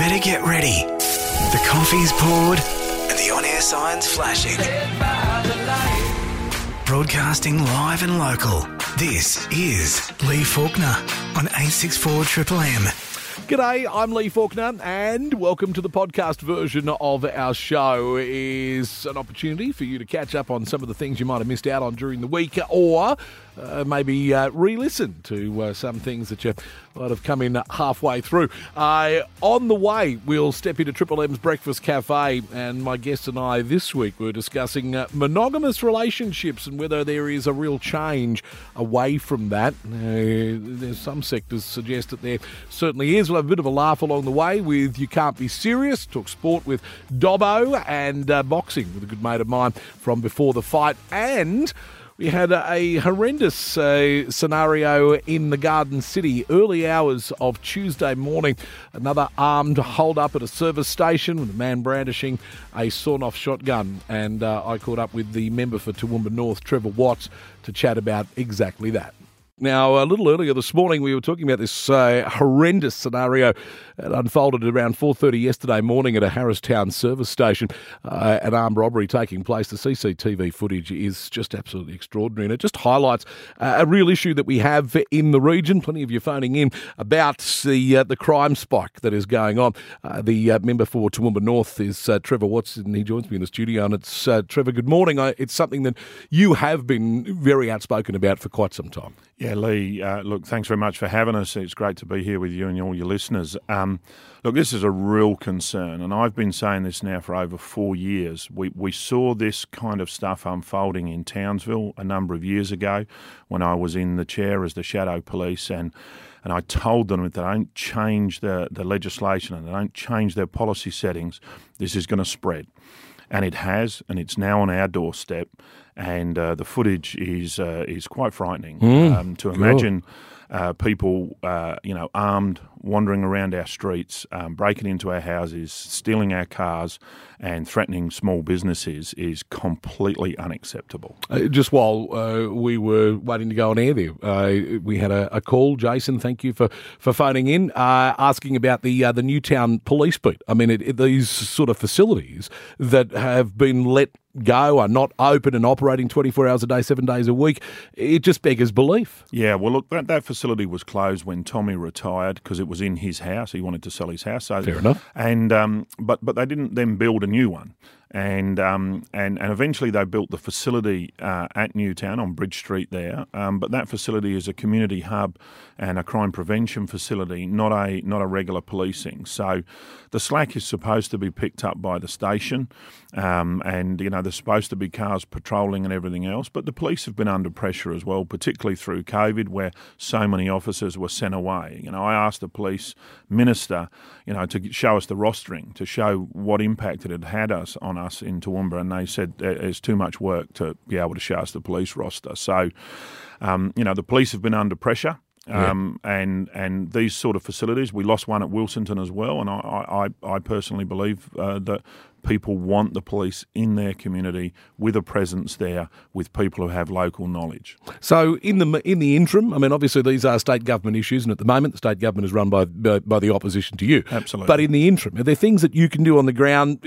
better get ready. The coffee's poured and the on air signs flashing. Broadcasting live and local. This is Lee Faulkner on 864 Triple M. G'day, I'm Lee Faulkner, and welcome to the podcast version of our show. It is an opportunity for you to catch up on some of the things you might have missed out on during the week, or uh, maybe uh, re-listen to uh, some things that you might have come in halfway through. On the way, we'll step into Triple M's Breakfast Cafe, and my guest and I this week were discussing uh, monogamous relationships and whether there is a real change away from that. Uh, there's some sectors suggest that there certainly is. We'll have a bit of a laugh along the way with You Can't Be Serious, talk sport with Dobbo, and uh, boxing with a good mate of mine from before the fight, and we had a horrendous uh, scenario in the Garden City, early hours of Tuesday morning. Another armed hold up at a service station with a man brandishing a sawn off shotgun. And uh, I caught up with the member for Toowoomba North, Trevor Watts, to chat about exactly that. Now, a little earlier this morning, we were talking about this uh, horrendous scenario that unfolded around 4.30 yesterday morning at a Harristown service station. Uh, an armed robbery taking place. The CCTV footage is just absolutely extraordinary, and it just highlights uh, a real issue that we have in the region. Plenty of you phoning in about the uh, the crime spike that is going on. Uh, the uh, member for Toowoomba North is Trevor Watson, he joins me in the studio. And it's Trevor. Good morning. it's something that you have been very outspoken about for quite some time. Yeah, Lee, uh, look, thanks very much for having us. It's great to be here with you and all your listeners. Um, look, this is a real concern, and I've been saying this now for over four years. We, we saw this kind of stuff unfolding in Townsville a number of years ago when I was in the chair as the Shadow Police, and and I told them if they don't change the, the legislation and they don't change their policy settings, this is going to spread and it has, and it's now on our doorstep. And uh, the footage is uh, is quite frightening mm, um, to imagine uh, people, uh, you know, armed, wandering around our streets, um, breaking into our houses, stealing our cars, and threatening small businesses is completely unacceptable. Uh, just while uh, we were waiting to go on air there, uh, we had a, a, call. Jason, thank you for, for phoning in, uh, asking about the the Newtown Police Beat. I mean, it, it, these sort of facilities that have been let go, are not open and operating 24 hours a day, seven days a week. It just beggars belief. Yeah, well, look, that, that facility was closed when Tommy retired because it was in his house. He wanted to sell his house. So, Fair enough. And um, but but they didn't then build a new one and um, and and eventually they built the facility uh, at Newtown on Bridge Street there. Um, but that facility is a community hub and a crime prevention facility, not a not a regular policing. So the slack is supposed to be picked up by the station, um, and you know there's supposed to be cars patrolling and everything else. But the police have been under pressure as well, particularly through COVID, where so many officers were sent away. You know, I asked the police minister, you know, to show us the rostering to show what impact it had had us on us in Toowoomba, and they said there's too much work to be able to show us the police roster. So, um, you know, the police have been under pressure. Um, yeah. and and these sort of facilities, we lost one at Wilsonton as well, and I I, I personally believe uh, that people want the police in their community with a presence there with people who have local knowledge. So in the in the interim, I mean obviously these are state government issues and at the moment the state government is run by by, by the opposition to you. Absolutely. But in the interim, are there things that you can do on the ground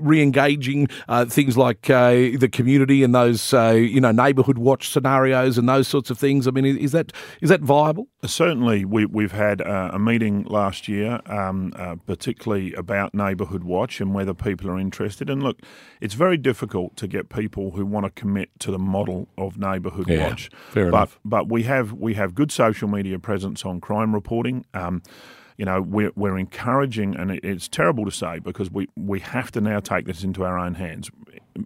re-engaging uh, things like uh, the community and those uh, you know neighbourhood watch scenarios and those sorts of things? I mean is that is that viable? Certainly we we've had uh, a meeting last year um, uh, particularly about neighbourhood watch and whether people are interested. And look, it's very difficult to get people who want to commit to the model of neighbourhood yeah, watch. Fair but, enough. But we have we have good social media presence on crime reporting. Um, you know, we're, we're encouraging, and it's terrible to say because we, we have to now take this into our own hands.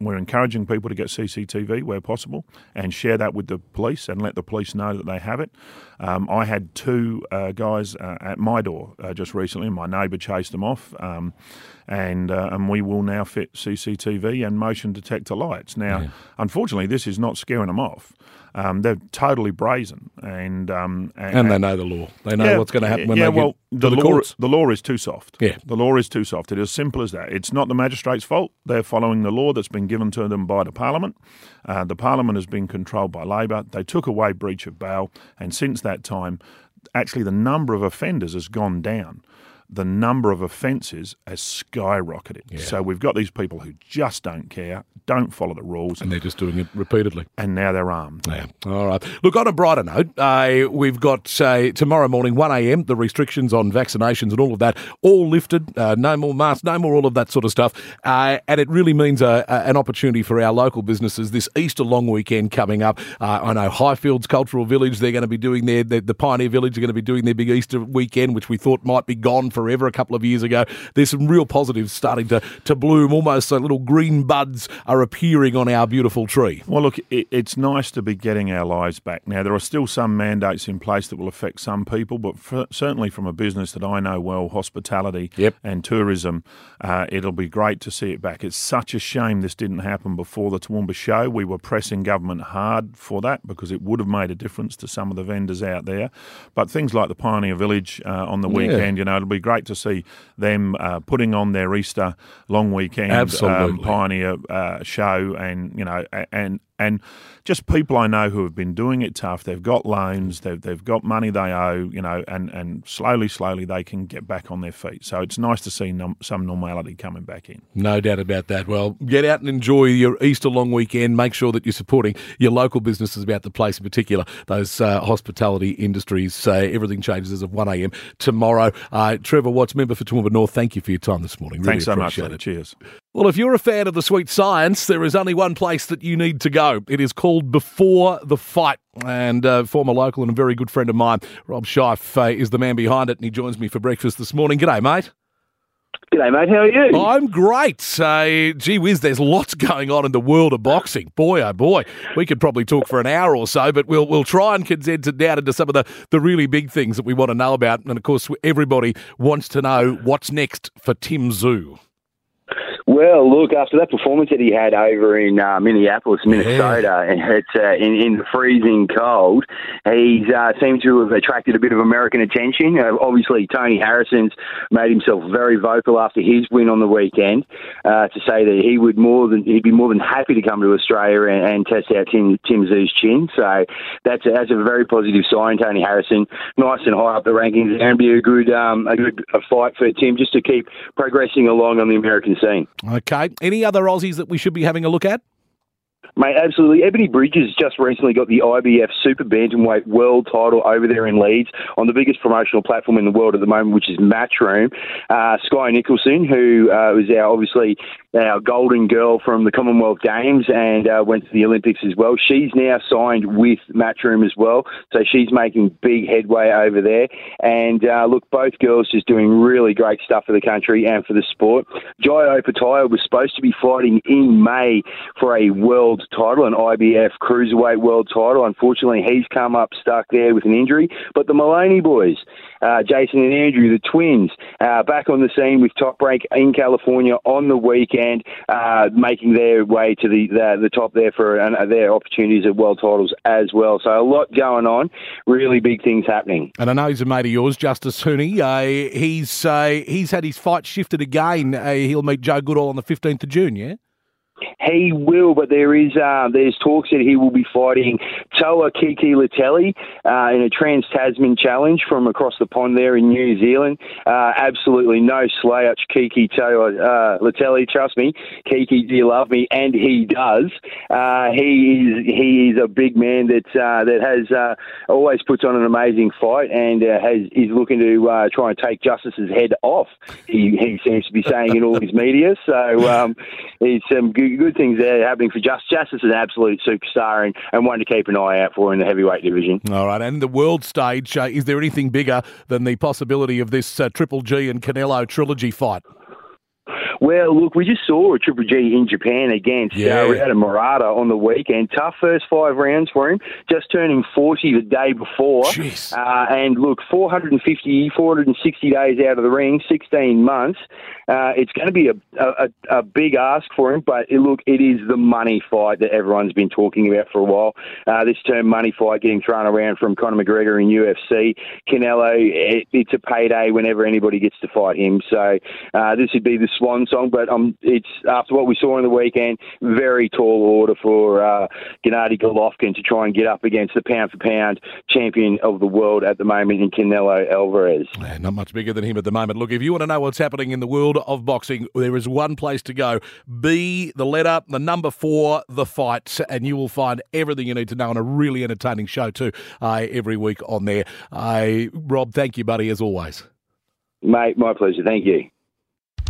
We're encouraging people to get CCTV where possible and share that with the police and let the police know that they have it. Um, I had two uh, guys uh, at my door uh, just recently. and My neighbour chased them off, um, and uh, and we will now fit CCTV and motion detector lights. Now, yeah. unfortunately, this is not scaring them off. Um, they're totally brazen, and, um, and, and they know the law. They know yeah, what's going to happen when yeah, they well, get the, the, law. Courts. The law is too soft. Yeah, the law is too soft. It is as simple as that. It's not the magistrate's fault. They're following the law that's been given to them by the Parliament. Uh, the Parliament has been controlled by Labor. They took away breach of bail, and since that time, actually the number of offenders has gone down. The number of offences has skyrocketed. So we've got these people who just don't care, don't follow the rules, And they're just doing it repeatedly. and now they're armed. Yeah. All right. Look, on a brighter note, uh, we've got uh, tomorrow morning, 1am, the restrictions on vaccinations and all of that, all lifted. Uh, no more masks, no more all of that sort of stuff. Uh, and it really means a, a, an opportunity for our local businesses this Easter long weekend coming up. Uh, I know Highfields Cultural Village, they're going to be doing their, the, the Pioneer Village are going to be doing their big Easter weekend, which we thought might be gone forever a couple of years ago. There's some real positives starting to, to bloom. Almost so little green buds are appearing on our beautiful tree. Well, look, it, it's nice to be getting our lives back. Now, there are still some mandates in place that will affect some people, but for, certainly from a business that I know well, hospitality Yep. and tourism, uh, it'll be great to see it back. It's such a shame this didn't happen before the Toowoomba show. We were pressing government hard for that because it would have made a difference to some of the vendors out there. But things like the Pioneer Village uh, on the weekend, you know, it'll be great to see them uh, putting on their Easter long weekend um, Pioneer uh, show, and you know, and and just people I know who have been doing it tough. They've got loans, they've they've got money they owe, you know, and and slowly, slowly they can get back on their feet. So it's nice to see num- some normality coming back in. No doubt about that. Well, get out and enjoy your Easter long weekend. Make sure that you're supporting your local businesses about the place in particular, those uh, hospitality industries. Uh, everything changes as of 1am tomorrow. Uh, Trevor Watts, member for Toowoomba North, thank you for your time this morning. Really Thanks so much. it. Cheers. Well, if you're a fan of the sweet science, there is only one place that you need to go. It is called Before the Fight. And uh, former local and a very good friend of mine, Rob Scheif, uh, is the man behind it, and he joins me for breakfast this morning. G'day, mate. G'day, mate. How are you? I'm great. Uh, gee whiz, there's lots going on in the world of boxing. Boy, oh boy, we could probably talk for an hour or so, but we'll we'll try and condense it down into some of the, the really big things that we want to know about. And of course, everybody wants to know what's next for Tim Tszyu. Well, look, after that performance that he had over in uh, Minneapolis, Minnesota, and it's uh, in, in the freezing cold, he's uh, seemed to have attracted a bit of American attention. Uh, obviously, Tony Harrison's made himself very vocal after his win on the weekend uh, to say that he would more than he'd be more than happy to come to Australia and, and test out Tim, Tim Tszyu's chin. So that's a, that's a very positive sign. Tony Harrison, nice and high up the rankings, and be a good um, a good a fight for Tim just to keep progressing along on the American scene. Okay. Any other Aussies that we should be having a look at? Mate, absolutely. Ebony Bridges just recently got the IBF Super Bantamweight World title over there in Leeds on the biggest promotional platform in the world at the moment, which is Matchroom. Uh, Skye Nicolson, who uh, our obviously our golden girl from the Commonwealth Games and uh, went to the Olympics as well. She's now signed with Matchroom as well, so she's making big headway over there. And uh, look, both girls just doing really great stuff for the country and for the sport. Jai Opetaia was supposed to be fighting in May for a world title, an IBF Cruiserweight world title. Unfortunately, he's come up stuck there with an injury. But the Maloney boys, uh, Jason and Andrew, the twins, uh, back on the scene with Top Rank in California on the weekend, uh, making their way to the the, the top there for uh, their opportunities at world titles as well. So a lot going on, really big things happening. And I know he's a mate of yours, Justis Huni. Uh, he's uh, he's had his fight shifted again. He'll meet Joe Goodall on the 15th of June, yeah? He will, but there is uh, there's talks that he will be fighting Toa Kiki Leutele uh, in a Trans Tasman challenge from across the pond there in New Zealand. Uh, absolutely no slouch, Kiki Toa uh, Leutele. Trust me, Kiki, do you love me? And he does. Uh, he is he is a big man that uh, that has always puts on an amazing fight and has is looking to try and take Justis's head off. He he seems to be saying in all his media. So um, it's some good, good things there happening for Justis. Justis is an absolute superstar and, and one to keep an eye out for in the heavyweight division. All right. And the world stage, uh, is there anything bigger than the possibility of this uh, Triple G and Canelo trilogy fight? Well, look, we just saw a Triple G in Japan against Yeah. uh, Murata on the weekend. Tough first five rounds for him, just turning 40 the day before. Uh, and look, 450, 460 days out of the ring, 16 months. Uh, it's going to be a, a, a big ask for him, but it, look, it is the money fight that everyone's been talking about for a while. Uh, this term money fight getting thrown around from Conor McGregor in UFC. Canelo, it, it's a payday whenever anybody gets to fight him. So uh, this would be the swan Wollongong, but um, it's after what we saw in the weekend, very tall order for uh, Gennady Golovkin to try and get up against the pound for pound champion of the world at the moment in Canelo Alvarez. Yeah, not much bigger than him at the moment. Look, if you want to know what's happening in the world of boxing, there is one place to go. Be the letter, the number four, the fight, and you will find everything you need to know on a really entertaining show too uh, every week on there. Uh, Rob, thank you, buddy, as always. Mate, my pleasure. Thank you.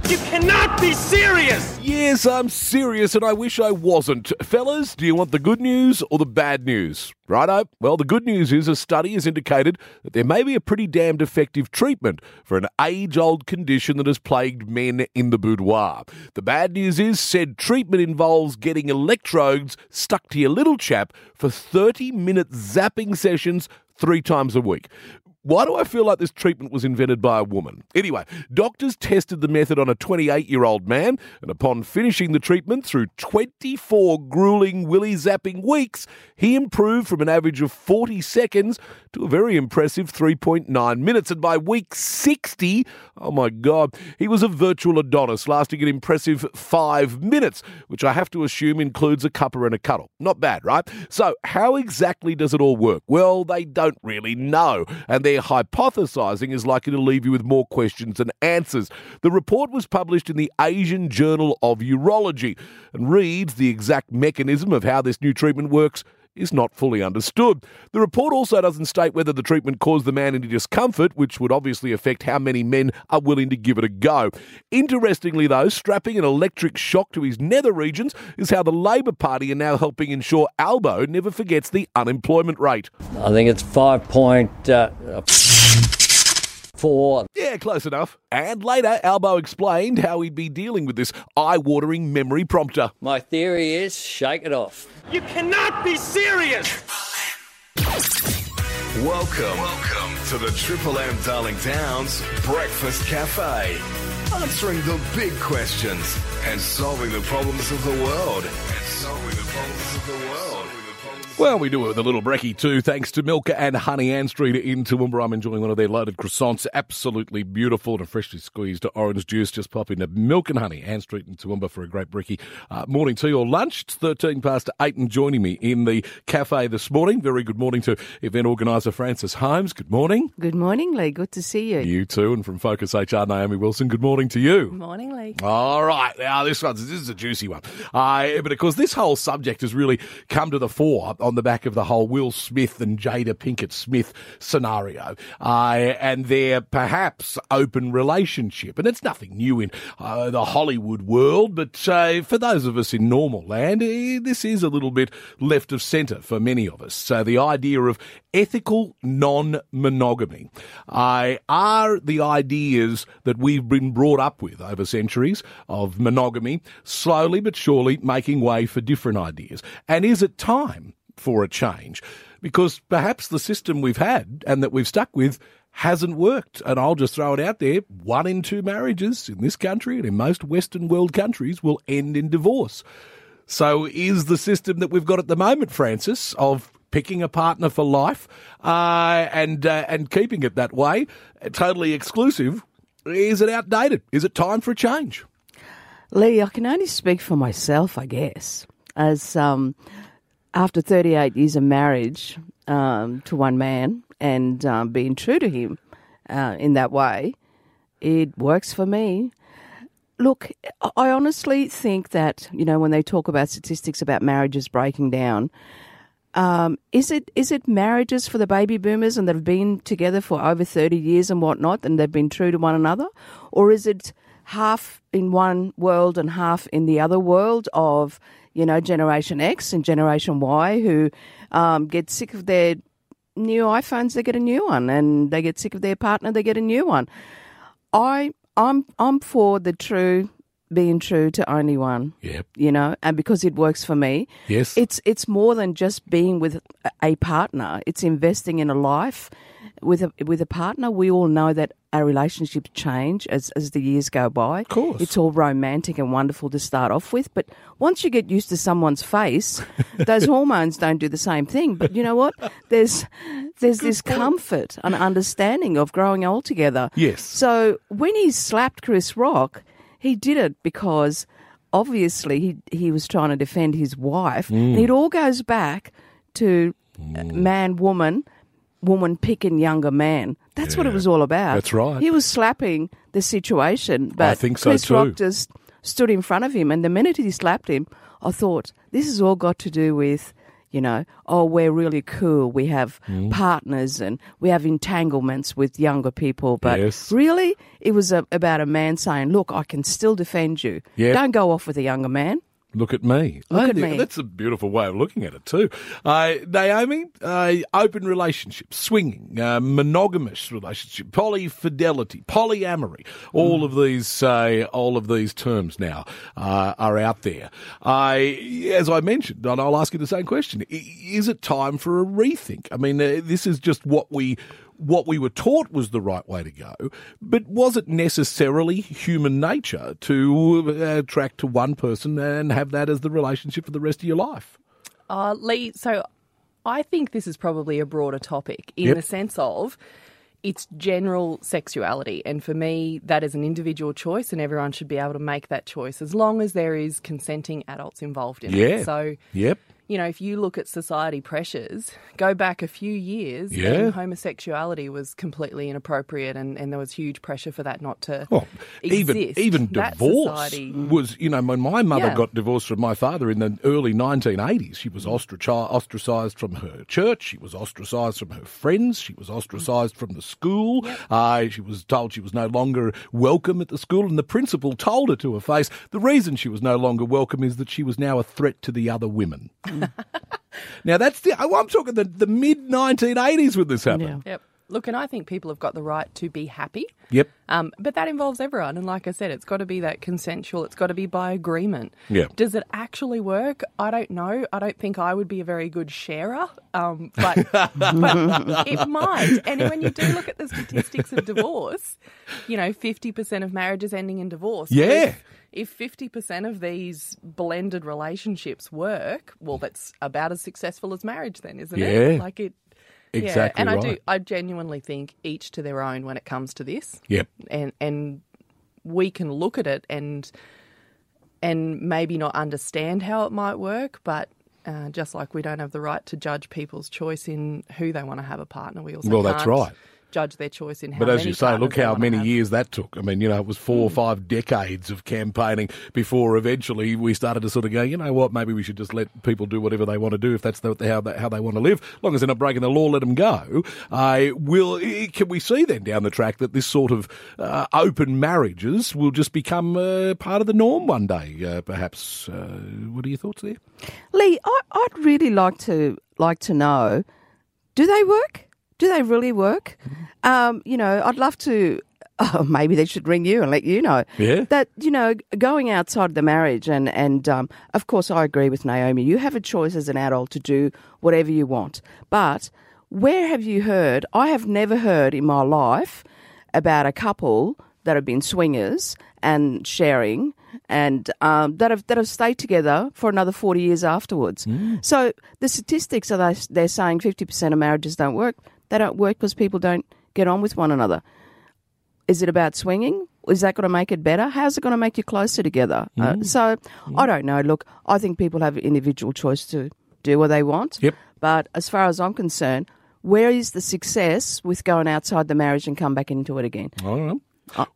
You cannot be serious! Yes, I'm serious, and I wish I wasn't. Fellas, do you want the good news or the bad news? Righto. Well, the good news is a study has indicated that there may be a pretty damned effective treatment for an age old condition that has plagued men in the boudoir. The bad news is said treatment involves getting electrodes stuck to your little chap for 30 minute zapping sessions three times a week. Why do I feel like this treatment was invented by a woman? Anyway, doctors tested the method on a 28 year old man, and upon finishing the treatment through 24 grueling willy zapping weeks, he improved from an average of 40 seconds to a very impressive 3.9 minutes. And by week 60, oh my God, he was a virtual Adonis, lasting an impressive five minutes, which I have to assume includes a cuppa and a cuddle. Not bad, right? So, how exactly does it all work? Well, they don't really know, and hypothesizing is likely to leave you with more questions than answers. The report was published in the Asian Journal of Urology and reads the exact mechanism of how this new treatment works is not fully understood. The report also doesn't state whether the treatment caused the man any discomfort, which would obviously affect how many men are willing to give it a go. Interestingly, though, strapping an electric shock to his nether regions is how the Labor Party are now helping ensure Albo never forgets the unemployment rate. I think it's five point uh, four. Yeah, close enough. And later, Albo explained how he'd be dealing with this eye watering memory prompter. My theory is shake it off. You cannot be serious! Welcome, welcome to the Triple M Darling Downs Breakfast Cafe. Answering the big questions and solving the problems of the world. And solving the problems of the world. Well, we do it with a little brekkie too, thanks to Milk and Honey Ann Street in Toowoomba. I'm enjoying one of their loaded croissants. Absolutely beautiful and a freshly squeezed orange juice. Just pop into Milk and Honey Ann Street in Toowoomba for a great brekkie. Uh, morning tea or lunch. It's 13 past 8 and joining me in the cafe this morning. Very good morning to event organiser Francis Holmes. Good morning. Good morning, Lee. Good to see you. You too. And from Focus HR, Naomi Wilson. Good morning to you. Good Morning, Lee. All right, now this one's this is a juicy one, uh, but of course this whole subject has really come to the fore on the back of the whole Will Smith and Jada Pinkett Smith scenario, uh, and their perhaps open relationship, and it's nothing new in uh, the Hollywood world, but uh, for those of us in normal land, eh, this is a little bit left of centre for many of us. So the idea of ethical non-monogamy uh, are the ideas that we've been brought up with over centuries of monogamy, slowly but surely making way for different ideas. And is it time for a change? Because perhaps the system we've had and that we've stuck with hasn't worked. And I'll just throw it out there one in two marriages in this country and in most Western world countries will end in divorce. So is the system that we've got at the moment, Francis, of picking a partner for life uh, and uh, and keeping it that way, totally exclusive, is it outdated? Is it time for a change? Lee, I can only speak for myself, I guess, as um, after 38 years of marriage um, to one man and um, being true to him uh, in that way, it works for me. Look, I honestly think that, you know, when they talk about statistics about marriages breaking down, um, is it is it marriages for the baby boomers and they've been together for over 30 years and whatnot and they've been true to one another? Or is it half in one world and half in the other world of, you know, Generation X and Generation Y who um, get sick of their new iPhones, they get a new one, and they get sick of their partner, they get a new one. I I'm I'm for the true being true to only one. Yep. You know, and because it works for me. Yes. It's it's more than just being with a partner. It's investing in a life with a with a partner. We all know that our relationships change as as the years go by. Of course. It's all romantic and wonderful to start off with, but once you get used to someone's face, those hormones don't do the same thing. But you know what? There's there's this comfort and understanding of growing old together. Yes. So when he slapped Chris Rock, he did it because obviously he he was trying to defend his wife. Mm. And it all goes back to uh, man, woman, woman picking younger man. That's what it was all about. that's right. He was slapping the situation, but I think so Chris too. Rock just stood in front of him, and the minute he slapped him, I thought this has all got to do with. You know, oh, we're really cool. We have Mm. partners and we have entanglements with younger people. But Yes. really, it was a, about a man saying, Look, I can still defend you. Yeah. Don't go off with a younger man. Look at me. Look at me. That's a beautiful way of looking at it too. Uh, Naomi, uh, open relationship, swinging, uh, monogamous relationship, polyfidelity, polyamory. All of these, uh, all of these terms now uh, are out there. I, as I mentioned, and I'll ask you the same question: Is it time for a rethink? I mean, uh, this is just what we what we were taught was the right way to go, but was it necessarily human nature to uh, attract to one person and have that as the relationship for the rest of your life? Uh, Lee, so I think this is probably a broader topic in Yep. the sense of it's general sexuality. And for me, that is an individual choice, and everyone should be able to make that choice as long as there is consenting adults involved in Yeah. it. So, Yep. You know, if you look at society pressures, go back a few years, Yeah. homosexuality was completely inappropriate, and, and there was huge pressure for that not to Well, even exist. even divorce was, you know, when my mother Yeah. got divorced from my father in the early 1980s, she was ostraci- ostracized from her church, she was ostracized from her friends, she was ostracized from the school. Uh, she was told she was no longer welcome at the school, and the principal told her to her face the reason she was no longer welcome is that she was now a threat to the other women. Now that's the oh, I'm talking the, the mid 1980s when this happened. Yeah. Yep. Look, and I think people have got the right to be happy. Yep. Um, but that involves everyone. And like I said, it's got to be that consensual, it's got to be by agreement. Yeah. Does it actually work? I don't know. I don't think I would be a very good sharer, um, but, but it might. And when you do look at the statistics of divorce, you know, 50% of marriages ending in divorce. Yeah. If, if 50% of these blended relationships work, well, that's about as successful as marriage, then, isn't Yeah. it? Like it. Exactly yeah, and I do. I genuinely think each to their own when it comes to this, Yep. and and we can look at it and and maybe not understand how it might work, but uh, just like we don't have the right to judge people's choice in who they want to have a partner, we also Well, that's right. Judge their choice in how. But as many you say, look how many have. years that took. I mean, you know, it was four or five decades of campaigning before eventually we started to sort of go, you know what, maybe we should just let people do whatever they want to do if that's the, how, they, how they want to live. As long as they're not breaking the law, let them go. Uh, will, can we see then down the track that this sort of uh, open marriages will just become uh, part of the norm one day, uh, perhaps? Uh, what are your thoughts there? Lee, I, I'd really like to like to know: Do they work? Do they really work? Um, you know, I'd love to. Oh, maybe they should ring you and let you know. Yeah. That you know, going outside the marriage, and and um, of course, I agree with Naomi. You have a choice as an adult to do whatever you want, but where have you heard? I have never heard in my life about a couple that have been swingers and sharing and um, that have that have stayed together for another forty years afterwards. So the statistics are they they're saying fifty percent of marriages don't work. They don't work because people don't get on with one another. Is it about swinging? Is that going to make it better? How's it going to make you closer together? Uh, so I don't know. Look, I think people have individual choice to do what they want. Yep. But as far as I'm concerned, where is the success with going outside the marriage and come back into it again? I don't know.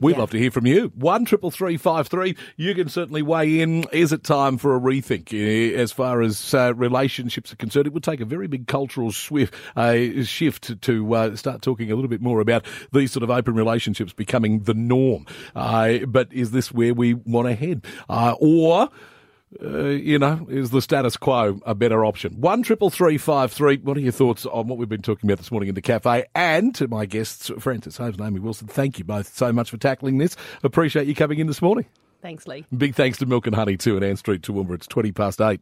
We'd yeah. love to hear from you. One triple three five three. You can certainly weigh in. Is it time for a rethink eh, as far as uh, relationships are concerned? It would take a very big cultural swift uh, shift to, to uh, start talking a little bit more about these sort of open relationships becoming the norm. Uh, but is this where we want to head, uh, or? Uh, you know, is the status quo a better option? One triple three five three. What are your thoughts on what we've been talking about this morning in the cafe? And to my guests, Francis Holmes and Amy Wilson, thank you both so much for tackling this. Appreciate you coming in this morning. Thanks, Lee. Big thanks to Milk and Honey too at Ann Street, Toowoomba. It's twenty past eight.